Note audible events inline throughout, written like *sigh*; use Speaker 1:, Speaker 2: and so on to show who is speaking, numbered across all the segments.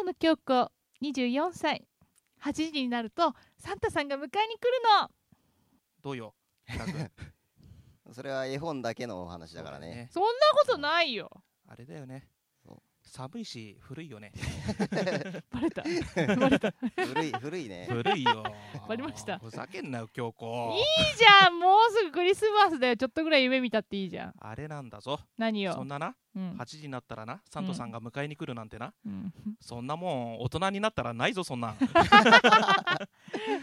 Speaker 1: 岡野京子24歳8時になるとサンタさんが迎えに来るの。
Speaker 2: どうよ *laughs*
Speaker 3: それは絵本だけのお話だからね。
Speaker 1: そんなことないよ。
Speaker 2: あれだよね寒いし古いよね。*laughs*
Speaker 1: バレた。バレた。い
Speaker 3: 古い、古いね。
Speaker 2: 古いよ。*laughs*
Speaker 1: バレました。
Speaker 2: ふざけんなよ京子。
Speaker 1: いじゃんもうすぐクリスマスだよ。ちょっとぐらい夢見たっていいじゃん。
Speaker 2: あれなんだぞ。
Speaker 1: 何よ
Speaker 2: そんなな？
Speaker 1: うん。
Speaker 2: 8時になったらな？サントさんが迎えに来るなんてな、
Speaker 1: うん。
Speaker 2: そんなもん大人になったらないぞそんな。ん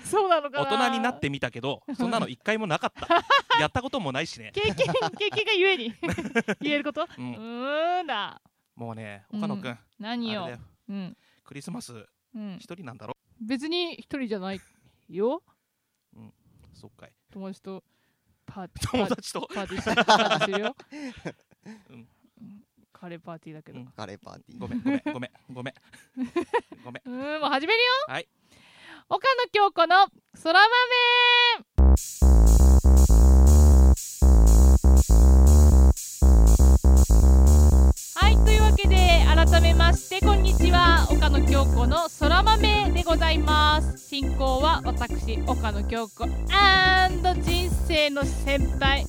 Speaker 1: そうなのかな。
Speaker 2: 大人になってみたけどそんなの一回もなかった。*laughs* やったこともないしね。
Speaker 1: 経験経験がゆえに。言えること？う
Speaker 2: うん
Speaker 1: ーんだ
Speaker 2: もうね岡野くん、あ
Speaker 1: 何よ。
Speaker 2: クリスマス
Speaker 1: うん。
Speaker 2: 一人なんだろ？
Speaker 1: 別に一人じゃないよ。
Speaker 2: そっかい。
Speaker 1: 友達とパーティー
Speaker 2: 友達と？
Speaker 1: パーティーしてパーティーするよ、*laughs*
Speaker 2: うん。
Speaker 1: カレーパーティーだけど、
Speaker 2: う
Speaker 1: うん。
Speaker 3: カレーパーティー。
Speaker 2: ごめんごめんごめんごめん。ごめん。
Speaker 1: ーん *laughs* もう始めるよ。
Speaker 2: はい。
Speaker 1: 岡野京子の空豆改めましてこんにちは。岡野京子の空豆でございます。進行は私岡野京子。人生の先輩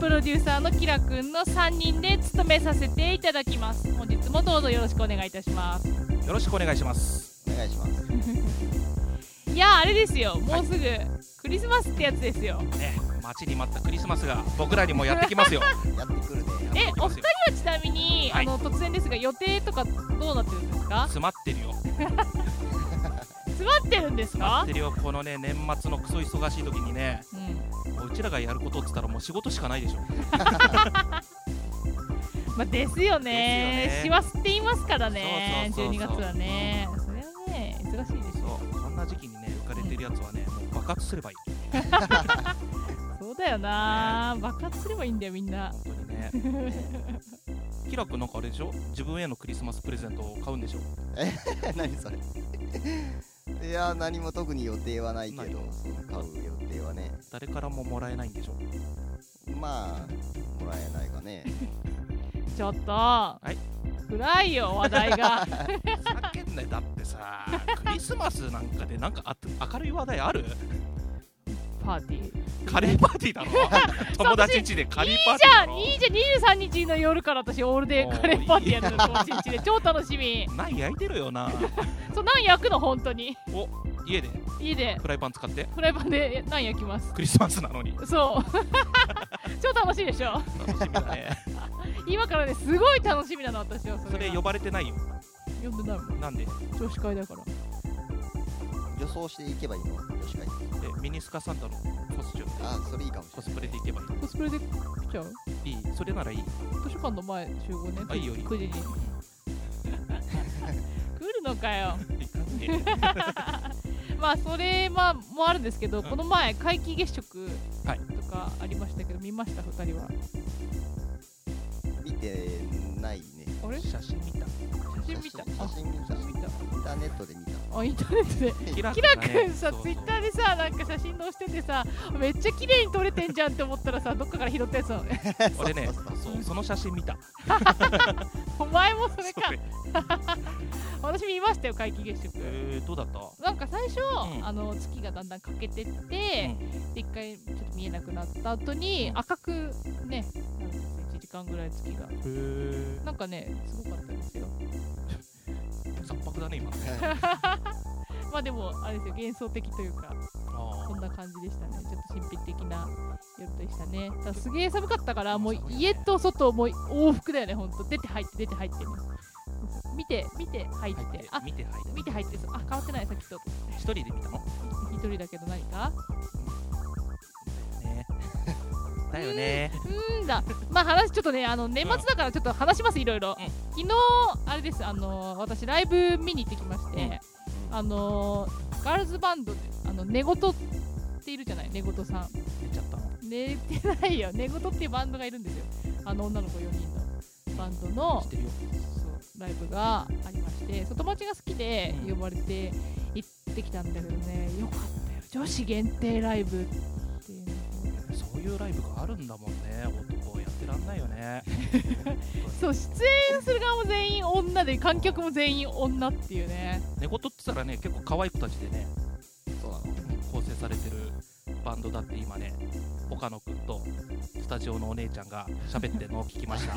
Speaker 1: プロデューサーのキラくんの3人で務めさせていただきます。本日もどうぞよろしくお願いいたします。
Speaker 2: よろしくお願いします。
Speaker 3: お願いします。
Speaker 1: いやあれですよ。もうすぐクリスマスってやつですよ。
Speaker 2: ね待ちに待ったクリスマスが僕らにもやってきますよ。*laughs*
Speaker 3: やってくるね。
Speaker 1: えお二人はちなみに、
Speaker 2: はい。
Speaker 1: あの突然ですが予定とかどうなってるんですか？
Speaker 2: 詰まってるよ。*laughs*
Speaker 1: 詰まってるんですか？
Speaker 2: 詰まってるよ。このね年末のクソ忙しい時にね
Speaker 1: うん。
Speaker 2: もううちらがやることっつったらもう仕事しかないでしょ。*laughs*
Speaker 1: まあ、ですよね。
Speaker 2: ですよね。
Speaker 1: 師走って言いますからね
Speaker 2: そうそうそうそう。
Speaker 1: 12月はね。それはね忙しいでしょ
Speaker 2: そんな時期にね浮かれてるやつはねもう爆発すればいい
Speaker 1: そうだよな、爆発すればいいんだよみんな。
Speaker 2: 本当にね。キラ君なんかあれでしょ？自分へのクリスマスプレゼントを買うんでしょ？*laughs*
Speaker 3: 何それ。いや、何も特に予定はないけど、買う予定はね。
Speaker 2: 誰からももらえないんでしょ？
Speaker 3: まあ、もらえないかね。*laughs*
Speaker 1: ちょっと、
Speaker 2: い。
Speaker 1: 暗いよ話題が。*laughs*
Speaker 2: ふざけんなよ。だってさクリスマスなんかでなんかあ明るい話題ある？
Speaker 1: パーティー。
Speaker 2: カレーパーティーだろ？*laughs* 友達ん家でカレーパー
Speaker 1: いいじ
Speaker 2: ティーだろ？
Speaker 1: ゃんいいじゃん23日の夜から私オールデーカレーパーティーやるの友達で。超楽しみ。
Speaker 2: ナン焼いてるよな。*laughs*
Speaker 1: そうナン焼くの本当に？
Speaker 2: お家で？
Speaker 1: 家で。
Speaker 2: フライパン使って？
Speaker 1: フライパンでナン焼きます？
Speaker 2: クリスマスなのに。
Speaker 1: そう。*laughs* 超楽しいでしょ？
Speaker 2: 楽しみだね。
Speaker 1: 今からねすごい楽しみなの私はそれ
Speaker 2: それ呼ばれてないよ。
Speaker 1: 呼んでないもん。
Speaker 2: なんで？
Speaker 1: 女子会だから
Speaker 3: 予想していけばいいの女子会。
Speaker 2: えミニスカサンタのコスチューム。で
Speaker 3: あ、それいいかも。し
Speaker 2: コスプレで行けばい
Speaker 1: コスプレで来ちゃう？
Speaker 2: いい。いそれならいい。
Speaker 1: 図書館の前集合ね。
Speaker 2: あいいよいいよ。
Speaker 1: 9時に来るのかよ。*laughs* まあそれまあもあるんですけど、
Speaker 2: うん。
Speaker 1: この前皆既月食
Speaker 2: はい。
Speaker 1: とかありましたけど、見ました？2人は。
Speaker 3: 見てないね。
Speaker 1: あれ？
Speaker 2: 写真見た。
Speaker 1: 写真見た
Speaker 3: 写真見た。
Speaker 1: あ見た
Speaker 3: インターネットで見た。
Speaker 1: あインターネットで
Speaker 2: キラ
Speaker 1: くんさ、ツイッターでさ、なんか写真載せててさ、めっちゃ綺麗に撮れてんじゃんって思ったらさ、どっかから拾ったやつなのね。*laughs*
Speaker 2: 俺ね
Speaker 3: そ
Speaker 2: の写真見た *laughs*
Speaker 1: お前もそれか *laughs* 私見ましたよ、皆既月食。
Speaker 2: えー、どうだった？
Speaker 1: なんか最初、
Speaker 2: うん
Speaker 1: あの月がだんだん欠けてって、
Speaker 2: うん
Speaker 1: で一回ちょっと見えなくなった後に、
Speaker 2: うん
Speaker 1: 赤くね、なるんですよ1時間ぐらい月が。なんかね、すごかったですよ。
Speaker 2: 雑白だね今の *laughs*
Speaker 1: まあでも、あれですよ、幻想的というか、
Speaker 2: あ
Speaker 1: そんな感じでしたね。ちょっと神秘的な夜でしたね。ただすげえ寒かったから、もう家と外、もう往復だよね、ほんと。出て入って、出て入ってね。見て、見て、入っ
Speaker 2: ー入って
Speaker 1: て。あ、
Speaker 2: 見て入って
Speaker 1: 見て入って、あ、変わってない、さっきと。
Speaker 2: 一人で見たの？
Speaker 1: 一人だけど何か？
Speaker 2: ねだよね。
Speaker 1: うーんだ。まあ話ちょっとね、あの年末だからちょっと話します、いろいろ。
Speaker 2: うん。
Speaker 1: 昨日、あれです、あの私、ライブ見に行ってきまして、あのガールズバンドで、あの寝言っているじゃない、寝言さん。
Speaker 2: 寝ちゃったの。
Speaker 1: 寝てないよ、寝言っていうバンドがいるんですよ。あの女の子4人のバンドのライブがありまして、そう友達が好きで
Speaker 2: うん。
Speaker 1: 呼ばれて行ってきたんだけどね、よかったよ、女子限定ライブいう
Speaker 2: ライブがあるんだもんね。男をやってらんないよね。*laughs*
Speaker 1: そう出演する側も全員女で観客も全員女っていうね。
Speaker 2: 寝言ってたらね結構可愛い子たちでね
Speaker 3: そうなの。
Speaker 2: 構成されてるバンドだって今ね岡野くんとスタジオのお姉ちゃんが喋ってるのを聞きました。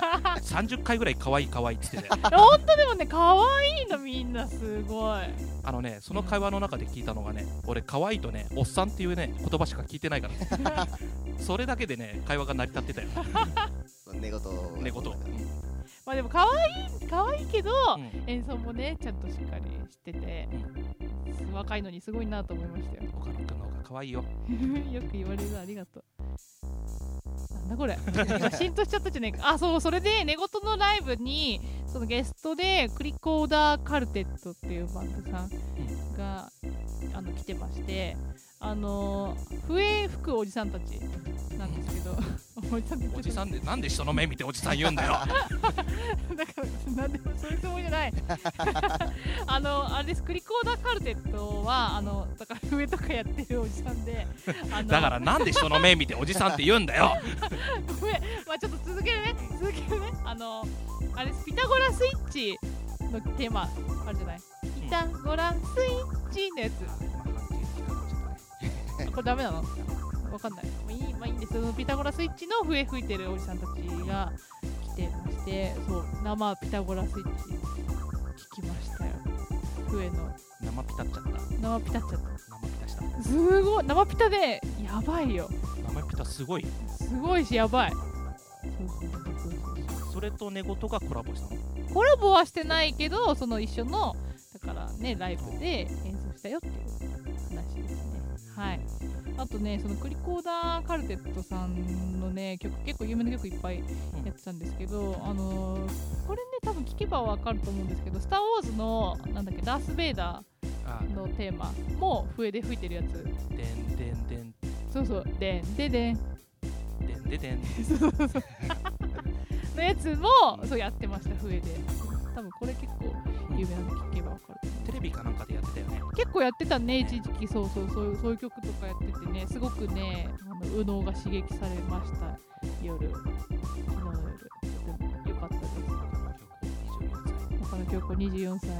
Speaker 2: *laughs* 30回ぐらい可愛い可愛いって言ってて。
Speaker 1: 本当でもね可愛いのみんなすごい。
Speaker 2: あのねその会話の中で聞いたのがね俺可愛いとねおっさんっていうね言葉しか聞いてないから。*laughs* それだけでね会話が成り立ってたよ。
Speaker 3: 寝言。
Speaker 2: 寝言、
Speaker 1: まあでも可愛い可愛いけど、
Speaker 2: うん。
Speaker 1: 演奏もねちゃんとしっかりしてて、若いのにすごいなと思いましたよ。
Speaker 2: 岡野くんの可愛いよ。*laughs*
Speaker 1: よく言われるありがとう。なんだこれ。今浸透しちゃったじゃねえか。あそうそれで寝言のライブにそのゲストでクリコーダーカルテットっていうバンドさんが、あの来てましてあの笛吹くおじさんたちなんですけど。*laughs* おじさん
Speaker 2: でなんで人の目見ておじさん言うんだよ。
Speaker 1: だからなんでもそういうつもりじゃない。*laughs* あのあれですクリコーダーカルテットはあのだから笛とかやってるおじさんで
Speaker 2: だからなんで人の目見ておじさんって言うんだよ。
Speaker 1: ごめん。まあちょっと続けるね。続けるね。あのあれですピタゴラスイッチのテーマあるじゃない。ピタゴラスイッチのやつ。これダメなの？わかんない。まあいいまあいいんですそのピタゴラスイッチの笛吹いてるおじさんたちが来てまして、そう、生ピタゴラスイッチ聞きましたよ。笛の
Speaker 2: 生ピタっちゃった
Speaker 1: 生ピタっちゃっ
Speaker 2: 生ピタした
Speaker 1: た。すごい、生ピタでやばいよ。
Speaker 2: 生ピタすごい
Speaker 1: すごいし、やばい。そ
Speaker 2: れと寝言がコラボしたの？
Speaker 1: コラボはしてないけど、その一緒の、だからね、ライブで演奏したよっていう。あとね、そのクリコーダーカルテットさんのね、曲、結構有名な曲いっぱいやってたんですけど、あのーこれね、多分聞けばわかると思うんですけど、スター・ウォーズの、なんだっけ、ダース・ベイダ
Speaker 2: あ。
Speaker 1: ーのテーマも笛で吹いてるやつ。
Speaker 2: でんでんでん。
Speaker 1: そうそう、でんででん。
Speaker 2: でんででん。*laughs*
Speaker 1: のやつも、そうやってました、笛で。多分これ結構有名なんで聞けばわかる
Speaker 2: レビかなんかでやってたよね。
Speaker 1: 結構やってたね、一時期、そうそう、そういうそういう曲とかやっててね、すごくね、あの右脳が刺激されました、夜、昨日の夜、とても良かったです。他の京子24歳、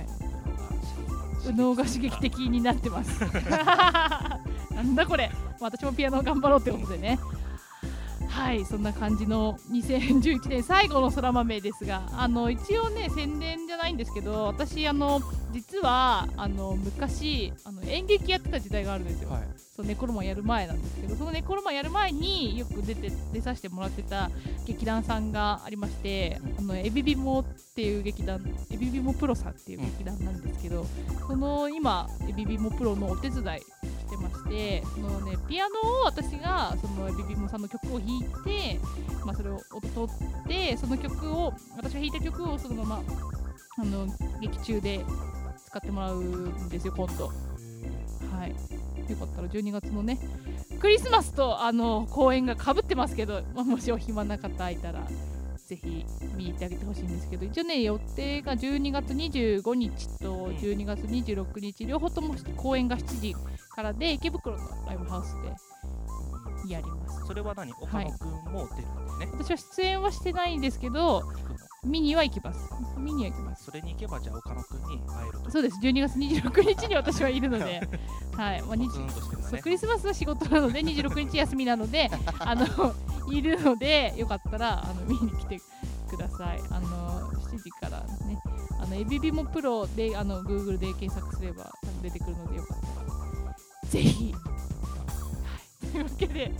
Speaker 1: 右脳が刺激的になってます。*laughs* なんだこれ、ま *laughs* あ私もピアノ頑張ろうってことでね。はい、そんな感じの2011年最後のそら豆ですが、あの一応ね、宣伝じゃないんですけど、私、あの実はあの昔あの演劇やってた時代があるんですよ。
Speaker 2: はい。
Speaker 1: そうネコロマンやる前なんですけどそのネコロマンやる前によく出て出させてもらってた劇団さんがありまして、あのエビビモっていう劇団エビビモプロさんっていう劇団なんですけど、その今エビビモプロのお手伝いしてましてその、ね、ピアノを私がそのエビビモさんの曲を弾いて、まあ、それを音取ってその曲を私が弾いた曲をそのままあの劇中で使ってもらうんですよ今度。はい、よかったら12月のねクリスマスとあの公演がかぶってますけど、まあもしお暇な方いたらぜひ見に行ってあげてほしいんですけど一応ね予定が12月25日と12月26日両方とも公演が7時からで池袋のライブハウスでやります。
Speaker 2: それは何？岡野くんも出るんだよね、
Speaker 1: 私は出演はしてないんですけど見には行きます。見には行きます。
Speaker 2: それに行けばじゃあ岡野くんに会えると。
Speaker 1: そうです。12月26日に私はいるので。*laughs* はい、まあ、
Speaker 2: ね。
Speaker 1: クリスマスは仕事なので26日休みなので *laughs* あのいるのでよかったらあの見に来てください。あの7時からね。あのエビビモプロであの Google で検索すれば出てくるのでよかったらぜひ、はい、というわけで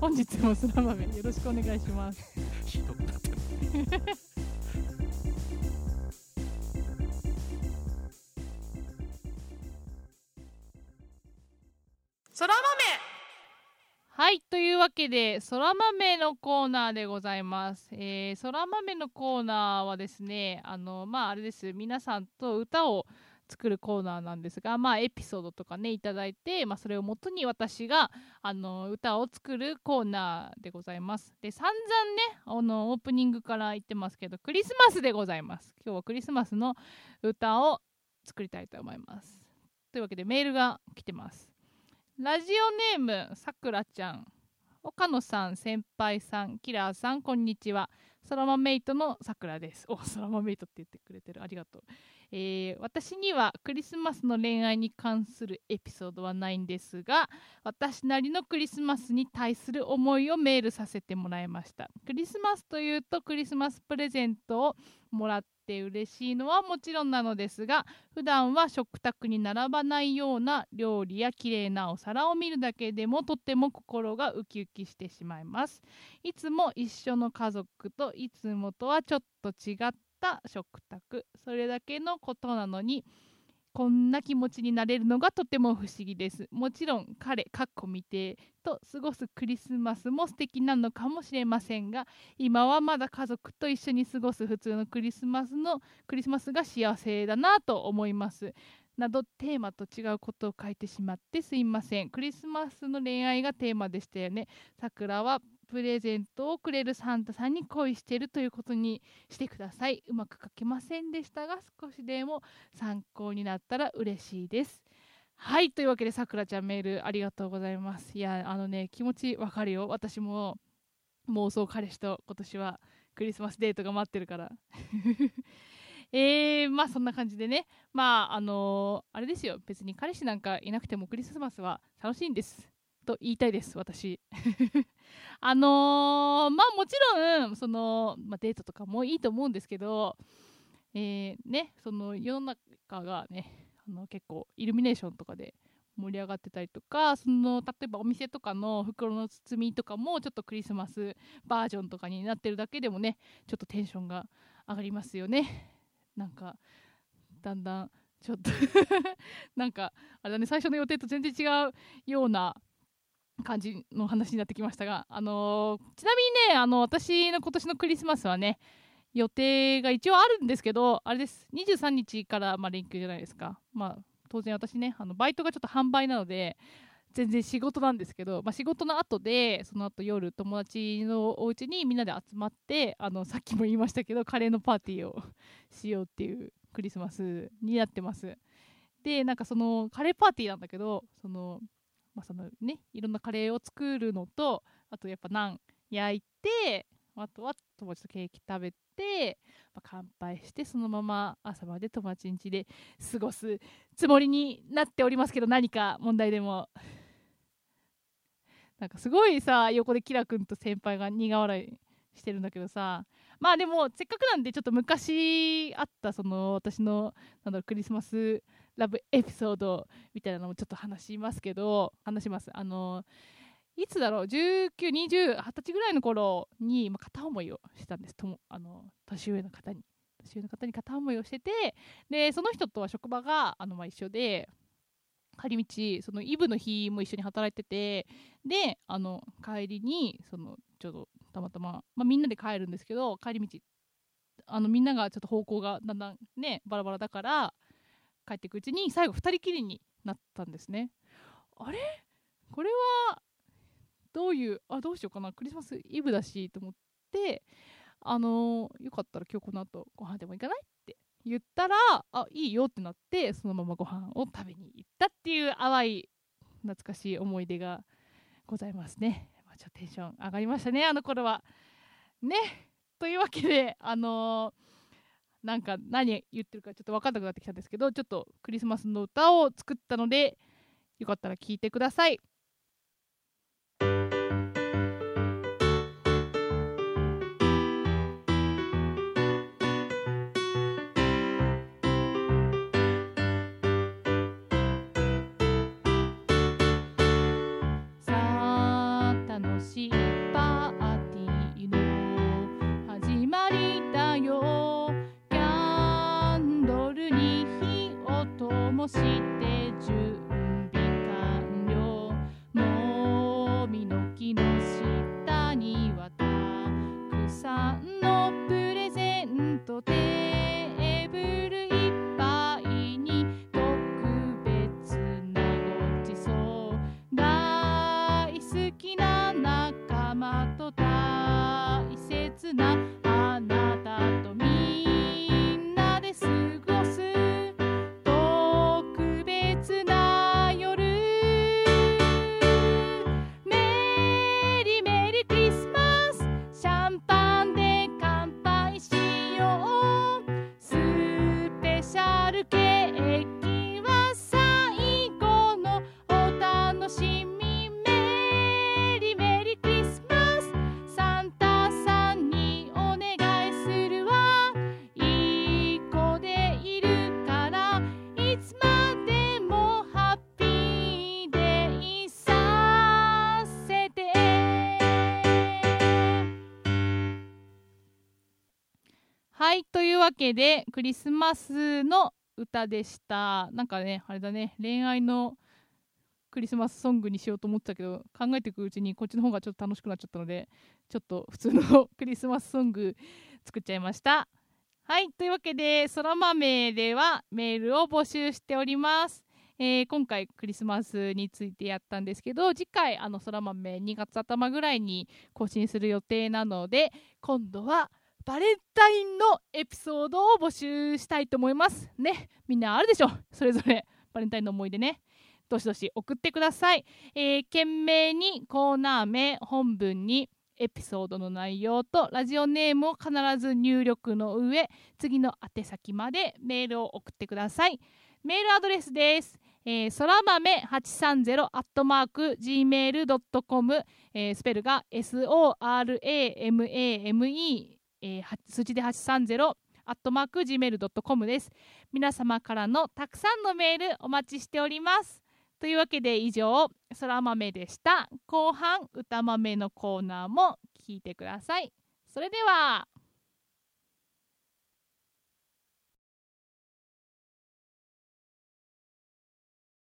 Speaker 1: 本日もそら豆よろしくお願いします。
Speaker 2: ひどくなってる
Speaker 1: そら豆。はい。というわけでそら豆のコーナーでございます。えーそら豆のコーナーはですねあのまああれです。皆さんと歌を作るコーナーなんですがまあエピソードとかねいただいて、まあ、それをもとに私があの歌を作るコーナーでございます。で散々ねあのオープニングから言ってますけどクリスマスでございます。今日はクリスマスの歌を作りたいと思います。というわけでメールが来てます。ラジオネームさくらちゃん。岡野さん、先輩さん、キラーさん、こんにちは。ソラマメイトのさくらです。お、ソラマメイトって言ってくれてる。ありがとう。えー私にはクリスマスの恋愛に関するエピソードはないんですが、私なりのクリスマスに対する思いをメールさせてもらいました。クリスマスというとクリスマスプレゼントをもらって嬉しいのはもちろんなのですが、普段は食卓に並ばないような料理や綺麗なお皿を見るだけでもとっても心がウキウキしてしまいます。いつも一緒の家族といつもとはちょっと違った食卓それだけのことなのにこんな気持ちになれるのがとても不思議です。もちろん彼かっこ未定と過ごすクリスマスも素敵なのかもしれませんが今はまだ家族と一緒に過ごす普通のクリスマスのクリスマスが幸せだなと思います。などテーマと違うことを書いてしまってすいません。クリスマスの恋愛がテーマでしたよね。桜はプレゼントをくれるサンタさんに恋してるということにしてください。うまく書けませんでしたが少しでも参考になったら嬉しいです。はいというわけでさくらちゃんメールありがとうございます。いやあのね気持ちわかるよ。私も妄想彼氏と今年はクリスマスデートが待ってるから。*laughs* えー、まあそんな感じでね。まああのーあれですよ。別に彼氏なんかいなくてもクリスマスは楽しいんです。と言いたいです私。*laughs* あのーまあもちろんその、まあ、デートとかもいいと思うんですけど、えーねその世の中がねあの結構イルミネーションとかで盛り上がってたりとかその例えばお店とかの袋の包みとかもちょっとクリスマスバージョンとかになってるだけでもねちょっとテンションが上がりますよね。なんかだんだんちょっと *laughs* なんかあれだね最初の予定と全然違うような感じの話になってきましたが、あのーちなみにね、あの私の今年のクリスマスはね、予定が一応あるんですけど、あれです、23日から、まあ、連休じゃないですか。まあ、当然私ね、あのバイトがちょっと販売なので、全然仕事なんですけど、まあ、仕事の後で、その後夜、友達のお家にみんなで集まって、あのさっきも言いましたけど、カレーのパーティーをしようっていうクリスマスになってます。で、なんかそのカレーパーティーなんだけど、そのまあそのね、いろんなカレーを作るのとあとやっぱナン焼いてあとは友達とケーキ食べて、まあ、乾杯してそのまま朝まで友達ん家で過ごすつもりになっておりますけど何か問題でも。*laughs* なんかすごいさ横でキラ君と先輩が苦笑いしてるんだけどさ。まあでもせっかくなんでちょっと昔あったその私のなんだろうクリスマスラブエピソードみたいなのもちょっと話しますけど話します。あのいつだろう？192020歳ぐらいの頃に、まあ、片思いをしたんです。ともあの年上の方に。年上の方に片思いをしててでその人とは職場があの、まあ、一緒で帰り道そのイブの日も一緒に働いててであの帰りにそのちょうどたまたま、まあ、みんなで帰るんですけど帰り道あのみんながちょっと方向がだんだんねバラバラだから帰っていくうちに最後2人きりになったんですね。あれ？これはどういう？あどうしようかな。クリスマスイブだしと思ってあのよかったら今日この後ご飯でも行かないって言ったらあいいよってなってそのままご飯を食べに行ったっていう淡い懐かしい思い出がございますね、まあ、ちょっとテンション上がりましたねあの頃は。ね。というわけであのなんか何言ってるかちょっと分かんなくなってきたんですけどちょっとクリスマスの歌を作ったのでよかったら聴いてください。もして10わけでクリスマスの歌でした。なんかねあれだね恋愛のクリスマスソングにしようと思ってたけど考えていくうちにこっちの方がちょっと楽しくなっちゃったのでちょっと普通のクリスマスソング作っちゃいました。はいというわけでそら豆ではメールを募集しております。えー今回クリスマスについてやったんですけど次回あのそら豆2月頭ぐらいに更新する予定なので今度はバレンタインのエピソードを募集したいと思います。ね。みんなあるでしょ。それぞれ。バレンタインの思い出ね。どしどし送ってください、えー、懸命にコーナー名本文にエピソードの内容とラジオネームを必ず入力の上次の宛先までメールを送ってください。メールアドレスです、そら豆830アットマーク gmail.com、スペルが SORAMAME、えー、数字で830アットマーク gmail.com です。皆様からのたくさんのメールお待ちしております。というわけで以上そら豆でした。後半歌豆のコーナーも聞いてください。それでは。